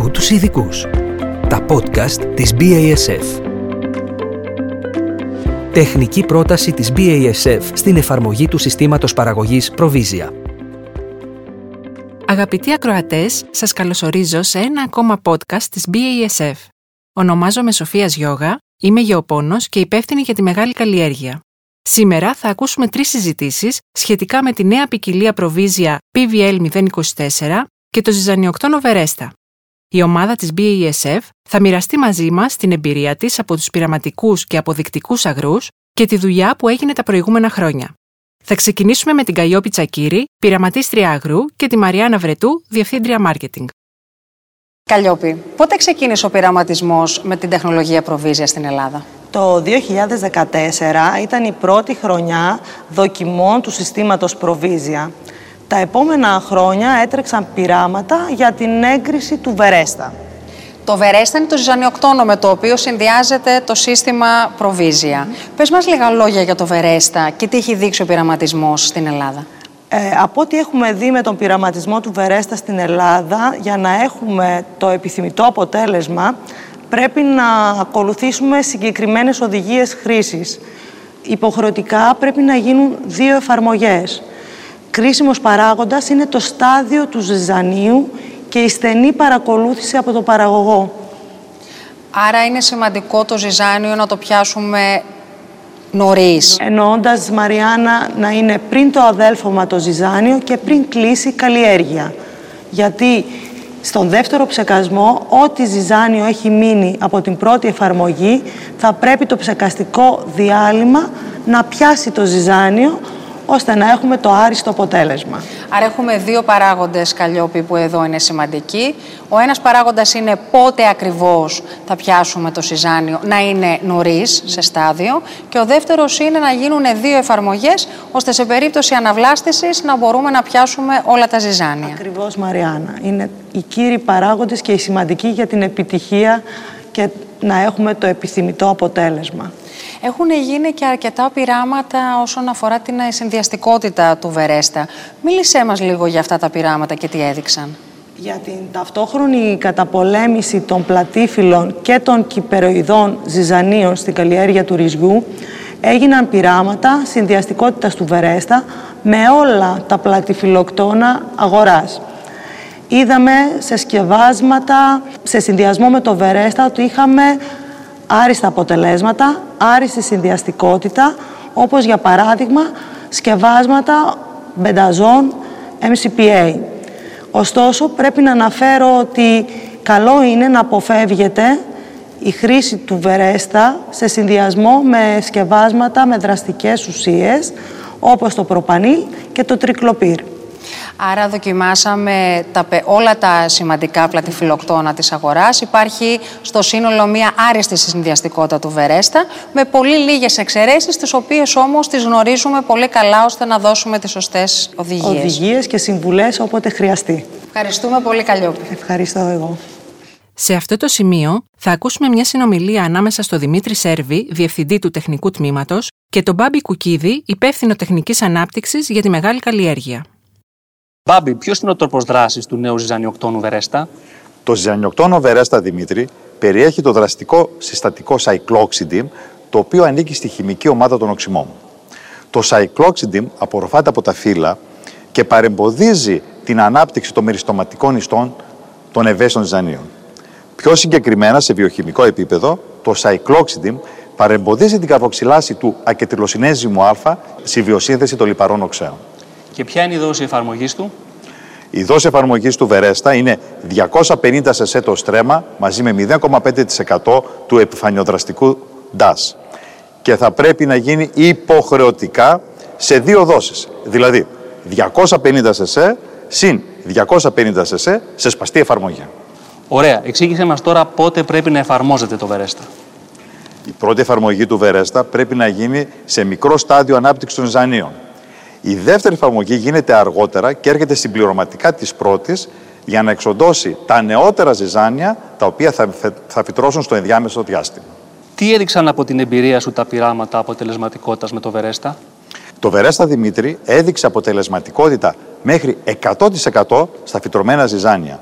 Ακού τους ειδικούς. Τα podcast της BASF. Τεχνική πρόταση της BASF στην εφαρμογή του συστήματος παραγωγής Provisia. Αγαπητοί ακροατές, σας καλωσορίζω σε ένα ακόμα podcast της BASF. Ονομάζομαι Σοφία Γιώγα, είμαι γεωπόνος και υπεύθυνη για τη μεγάλη καλλιέργεια. Σήμερα θα ακούσουμε τρεις συζητήσεις σχετικά με τη νέα ποικιλία προβίζια PVL 024 και το ζυζανιοκτόνο Βερέστα. Η ομάδα της BASF θα μοιραστεί μαζί μας την εμπειρία της από τους πειραματικούς και αποδεικτικούς αγρούς και τη δουλειά που έγινε τα προηγούμενα χρόνια. Θα ξεκινήσουμε με την Καϊόπη Τσακύρη, πειραματίστρια αγρού και τη Μαριάννα Βρετού, διευθύντρια marketing. Καλλιόπη, πότε ξεκίνησε ο πειραματισμός με την τεχνολογία προβίζια στην Ελλάδα; Το 2014 ήταν η πρώτη χρονιά δοκιμών του συστήματος Προβίζια. Τα επόμενα χρόνια έτρεξαν πειράματα για την έγκριση του Βερέστα. Το Βερέστα είναι το ζυζανιοκτόνο με το οποίο συνδυάζεται το σύστημα Προβίζια. Mm. Πες μας λίγα λόγια για το Βερέστα και τι έχει δείξει ο πειραματισμός στην Ελλάδα. Ε, από ό,τι έχουμε δει με τον πειραματισμό του Βερέστα στην Ελλάδα, για να έχουμε το επιθυμητό αποτέλεσμα, πρέπει να ακολουθήσουμε συγκεκριμένες οδηγίες χρήσης. Υποχρεωτικά πρέπει να γίνουν δύο εφαρμογές. Κρίσιμος παράγοντας είναι το στάδιο του ζυζανίου και η στενή παρακολούθηση από τον παραγωγό. Άρα είναι σημαντικό το ζυζάνιο να το πιάσουμε νωρίς. Εννοώντας, Μαριάννα, να είναι πριν το αδέλφωμα το ζυζάνιο και πριν κλείσει η καλλιέργεια. Γιατί στον δεύτερο ψεκασμό, ό,τι ζυζάνιο έχει μείνει από την πρώτη εφαρμογή, θα πρέπει το ψεκαστικό διάλειμμα να πιάσει το ζυζάνιο, ώστε να έχουμε το άριστο αποτέλεσμα. Άρα έχουμε δύο παράγοντες καλλιόπη που εδώ είναι σημαντικοί. Ο ένας παράγοντας είναι πότε ακριβώς θα πιάσουμε το συζάνιο να είναι νωρίς σε στάδιο και ο δεύτερος είναι να γίνουν δύο εφαρμογές ώστε σε περίπτωση αναβλάστησης να μπορούμε να πιάσουμε όλα τα ζυζάνια. Ακριβώς Μαριάννα. Είναι οι κύριοι παράγοντες και οι σημαντικοί για την επιτυχία και να έχουμε το επιθυμητό αποτέλεσμα. Έχουν γίνει και αρκετά πειράματα όσον αφορά την συνδυαστικότητα του Βερέστα. Μίλησέ μας λίγο για αυτά τα πειράματα και τι έδειξαν. Για την ταυτόχρονη καταπολέμηση των πλατήφυλλων και των κυπεροειδών ζυζανίων στην καλλιέργεια του ρυζιού έγιναν πειράματα συνδυαστικότητας του Βερέστα με όλα τα πλατηφυλλοκτόνα αγοράς. Είδαμε σε σκευάσματα, σε συνδυασμό με το Βερέστα, ότι είχαμε άριστα αποτελέσματα, άριστη συνδυαστικότητα, όπως για παράδειγμα σκευάσματα μπενταζών MCPA. Ωστόσο, πρέπει να αναφέρω ότι καλό είναι να αποφεύγεται η χρήση του βερέστα σε συνδυασμό με σκευάσματα με δραστικές ουσίες, όπως το προπανίλ και το τρικλοπύρ. Άρα δοκιμάσαμε τα, όλα τα σημαντικά πλατηφιλοκτόνα της αγοράς. Υπάρχει στο σύνολο μια άριστη συνδυαστικότητα του Βερέστα με πολύ λίγες εξαιρέσεις, τις οποίες όμως τις γνωρίζουμε πολύ καλά ώστε να δώσουμε τις σωστές οδηγίες. Οδηγίες και συμβουλές όποτε χρειαστεί. Ευχαριστούμε πολύ Καλλιόπη. Ευχαριστώ εγώ. Σε αυτό το σημείο θα ακούσουμε μια συνομιλία ανάμεσα στο Δημήτρη Σέρβη, Διευθυντή του Τεχνικού Τμήματος, και τον Μπάμπη Κουκίδη, Υπεύθυνο Τεχνικής Ανάπτυξης για τη Μεγάλη Καλλιέργεια. Μπάμπη, ποιος είναι ο τρόπος δράσης του νέου ζυζανιοκτώνου Βερέστα; Το ζυζανιοκτόνο Βερέστα Δημήτρη περιέχει το δραστικό συστατικό Cycloxidim, το οποίο ανήκει στη χημική ομάδα των οξυμών. Το Cycloxidim απορροφάται από τα φύλλα και παρεμποδίζει την ανάπτυξη των μεριστοματικών ιστών των ευαίσθητων ζυζανίων. Πιο συγκεκριμένα, σε βιοχημικό επίπεδο, το Cycloxidim παρεμποδίζει την καρποξυλάση του ακετριλοσυνέζιμου α στη βιοσύνθεση των λιπαρών οξέων. Και ποια είναι η δόση εφαρμογής του; Η δόση εφαρμογής του Βερέστα είναι 250 σε το στρέμμα μαζί με 0,5% του επιφανειοδραστικού DAS. Και θα πρέπει να γίνει υποχρεωτικά σε δύο δόσεις. Δηλαδή 250 σε συν 250 σε σε σπαστή εφαρμογή. Ωραία. Εξήγησε μας τώρα πότε πρέπει να εφαρμόζεται το Βερέστα. Η πρώτη εφαρμογή του Βερέστα πρέπει να γίνει σε μικρό στάδιο ανάπτυξης των ζανίων. Η δεύτερη εφαρμογή γίνεται αργότερα και έρχεται συμπληρωματικά της πρώτης για να εξοντώσει τα νεότερα ζυζάνια τα οποία θα, θα φυτρώσουν στο ενδιάμεσο διάστημα. Τι έδειξαν από την εμπειρία σου τα πειράματα αποτελεσματικότητας με το Βερέστα; Το Βερέστα Δημήτρη έδειξε αποτελεσματικότητα μέχρι 100% στα φυτρωμένα ζυζάνια.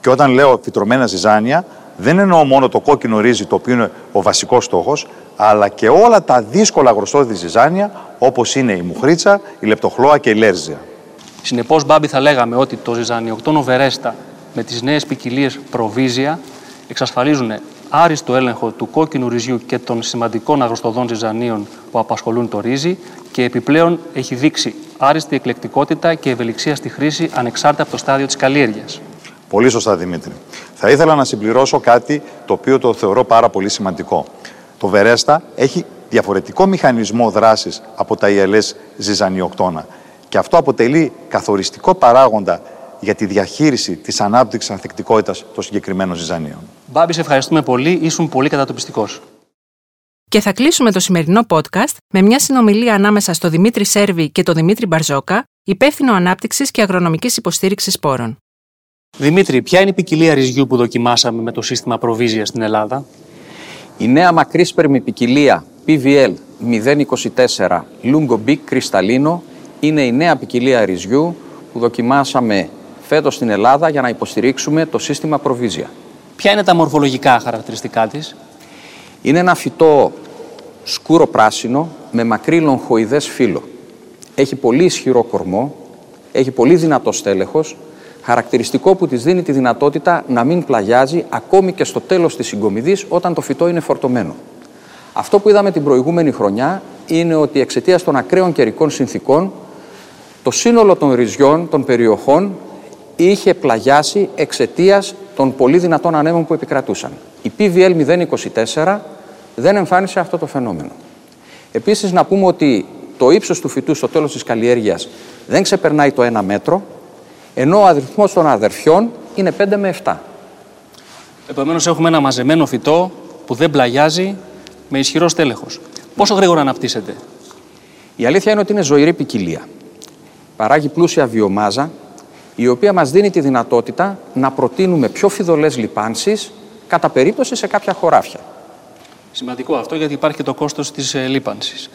Και όταν λέω φυτρωμένα ζυζάνια, δεν εννοώ μόνο το κόκκινο ρύζι, το οποίο είναι ο βασικός στόχος, αλλά και όλα τα δύσκολα αγροστόδη ζυζάνια, όπως είναι η μουχρίτσα, η λεπτοχλώα και η λέρζια. Συνεπώς, Μπάμπη, θα λέγαμε ότι το ζυζανιοκτόνο βερέστα με τις νέες ποικιλίες προβίζια εξασφαλίζουν άριστο έλεγχο του κόκκινου ρυζιού και των σημαντικών αγροστοδών ζυζανίων που απασχολούν το ρύζι και επιπλέον έχει δείξει άριστη εκλεκτικότητα και ευελιξία στη χρήση ανεξάρτητα από το στάδιο της καλλιέργειας. Πολύ σωστά, Δημήτρη. Θα ήθελα να συμπληρώσω κάτι το οποίο το θεωρώ πάρα πολύ σημαντικό. Το Βερέστα έχει διαφορετικό μηχανισμό δράσης από τα ιελές ζυζανιοκτώνα και αυτό αποτελεί καθοριστικό παράγοντα για τη διαχείριση της ανάπτυξης ανθεκτικότητας των συγκεκριμένων ζυζανίων. Μπάμπη, σε ευχαριστούμε πολύ. Ήσουν πολύ κατατοπιστικός. Και θα κλείσουμε το σημερινό podcast με μια συνομιλία ανάμεσα στο Δημήτρη Σέρβη και τον Δημήτρη Μπαρζόκα, υπεύθυνο ανάπτυξης και αγρονομικής υποστήριξης σπόρων. Δημήτρη, ποια είναι η ποικιλία ρυζιού που δοκιμάσαμε με το σύστημα προβίζια στην Ελλάδα; Η νέα μακρύσπερμη ποικιλία PVL 024 Lungo Big Cristallino είναι η νέα ποικιλία ρυζιού που δοκιμάσαμε φέτος στην Ελλάδα για να υποστηρίξουμε το σύστημα προβίζια. Ποια είναι τα μορφολογικά χαρακτηριστικά της; Είναι ένα φυτό σκούρο πράσινο με μακρύ λογχοειδές φύλλο. Έχει πολύ ισχυρό κορμό, έχει πολύ δυνατό στέλεχος, χαρακτηριστικό που της δίνει τη δυνατότητα να μην πλαγιάζει ακόμη και στο τέλος της συγκομιδής όταν το φυτό είναι φορτωμένο. Αυτό που είδαμε την προηγούμενη χρονιά είναι ότι εξαιτίας των ακραίων καιρικών συνθήκων το σύνολο των ρυζιών των περιοχών είχε πλαγιάσει εξαιτίας των πολύ δυνατών ανέμων που επικρατούσαν. Η PVL 024 δεν εμφάνισε αυτό το φαινόμενο. Επίσης να πούμε ότι το ύψος του φυτού στο τέλος της καλλιέργειας δεν ξεπερνάει το 1 μέτρο, ενώ ο αριθμός των αδερφιών είναι 5 με 7. Επομένως έχουμε ένα μαζεμένο φυτό που δεν πλαγιάζει με ισχυρό στέλεχος. Πόσο γρήγορα αναπτύσσεται; Η αλήθεια είναι ότι είναι ζωηρή ποικιλία. Παράγει πλούσια βιομάζα, η οποία μας δίνει τη δυνατότητα να προτείνουμε πιο φιδωλές λιπάνσεις κατά περίπτωση σε κάποια χωράφια. Σημαντικό αυτό γιατί υπάρχει και το κόστος της ε, λίπανσης.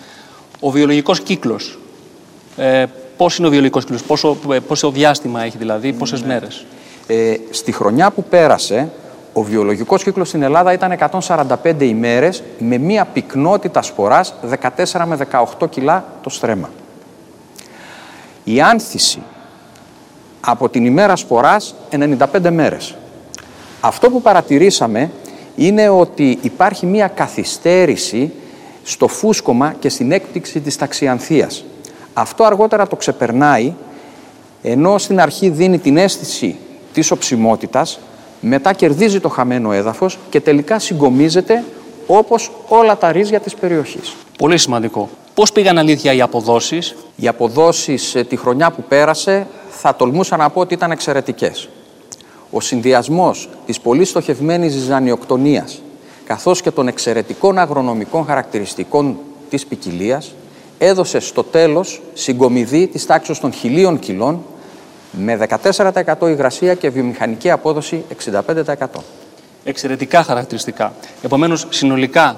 Ο βιολογικός κύκλος. Ε, πώς είναι ο βιολογικός κύκλος, πόσο, ε, πόσο διάστημα έχει δηλαδή, πόσες Ναι. μέρες. Ε, στη χρονιά που πέρασε, ο βιολογικός κύκλος στην Ελλάδα ήταν 145 ημέρες με μία πυκνότητα σποράς 14 με 18 κιλά το στρέμμα. Η άνθηση από την ημέρα σποράς 95 μέρες. Αυτό που παρατηρήσαμε είναι ότι υπάρχει μία καθυστέρηση στο φούσκωμα και στην έκπτυξη της ταξιανθίας. Αυτό αργότερα το ξεπερνάει, ενώ στην αρχή δίνει την αίσθηση της οψιμότητας, μετά κερδίζει το χαμένο έδαφος και τελικά συγκομίζεται όπως όλα τα ρύζια της περιοχής. Πολύ σημαντικό. Πώς πήγαν αλήθεια οι αποδόσεις; Οι αποδόσεις ε, τη χρονιά που πέρασε θα τολμούσα να πω ότι ήταν εξαιρετικές. Ο συνδυασμός της πολύ στοχευμένης ζυζανιοκτονίας καθώς και των εξαιρετικών αγρονομικών χαρακτηριστικών της ποικιλίας έδωσε στο τέλος συγκομιδή της τάξης των χιλίων κιλών με 14% υγρασία και βιομηχανική απόδοση 65%. Εξαιρετικά χαρακτηριστικά. Επομένως, συνολικά,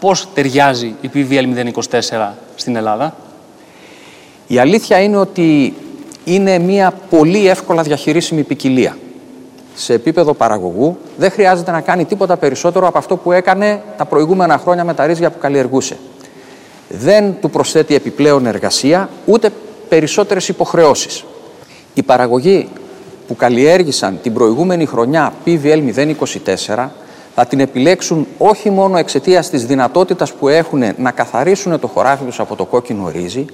πώς ταιριάζει η PVL 024 στην Ελλάδα; Η αλήθεια είναι ότι είναι μια πολύ εύκολα διαχειρίσιμη ποικιλία. Σε επίπεδο παραγωγού δεν χρειάζεται να κάνει τίποτα περισσότερο από αυτό που έκανε τα προηγούμενα χρόνια με τα ρύζια που καλλιεργούσε. Δεν του προσθέτει επιπλέον εργασία ούτε περισσότερες υποχρεώσεις. Οι παραγωγοί που καλλιέργησαν την προηγούμενη χρονιά PVL 024 θα την επιλέξουν όχι μόνο εξαιτίας της δυνατότητας που έχουν να καθαρίσουν το χωράφι τους από το κόκκινο ρύζι,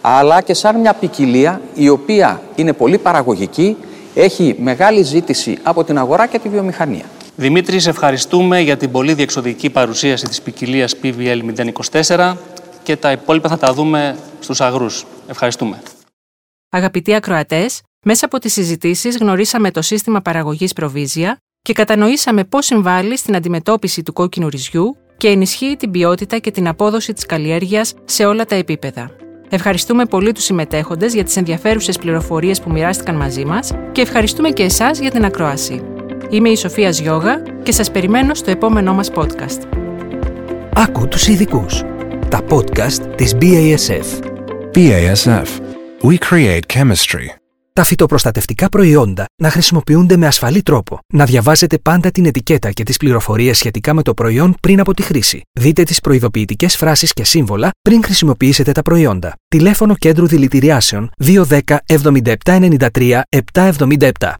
αλλά και σαν μια ποικιλία η οποία είναι πολύ παραγωγική, έχει μεγάλη ζήτηση από την αγορά και τη βιομηχανία. Δημήτρη, σε ευχαριστούμε για την πολύ διεξοδική παρουσίαση της ποικιλίας PVL 024 και τα υπόλοιπα θα τα δούμε στους αγρούς. Ευχαριστούμε. Αγαπητοί ακροατές, μέσα από τις συζητήσεις γνωρίσαμε το σύστημα παραγωγής προβίζια και κατανοήσαμε πώς συμβάλλει στην αντιμετώπιση του κόκκινου ρυζιού και ενισχύει την ποιότητα και την απόδοση της καλλιέργειας σε όλα τα επίπεδα. Ευχαριστούμε πολύ τους συμμετέχοντες για τις ενδιαφέρουσες πληροφορίες που μοιράστηκαν μαζί μας και ευχαριστούμε και εσάς για την ακρόαση. Είμαι η Σοφία Ζιώγα και σας περιμένω στο επόμενό μας podcast. Άκου τους ειδικούς. Τα podcast της BASF. BASF. We create chemistry. Τα φυτοπροστατευτικά προϊόντα να χρησιμοποιούνται με ασφαλή τρόπο. Να διαβάζετε πάντα την ετικέτα και τις πληροφορίες σχετικά με το προϊόν πριν από τη χρήση. Δείτε τις προειδοποιητικές φράσεις και σύμβολα πριν χρησιμοποιήσετε τα προϊόντα. Τηλέφωνο κέντρου δηλητηριάσεων 210 7793 777.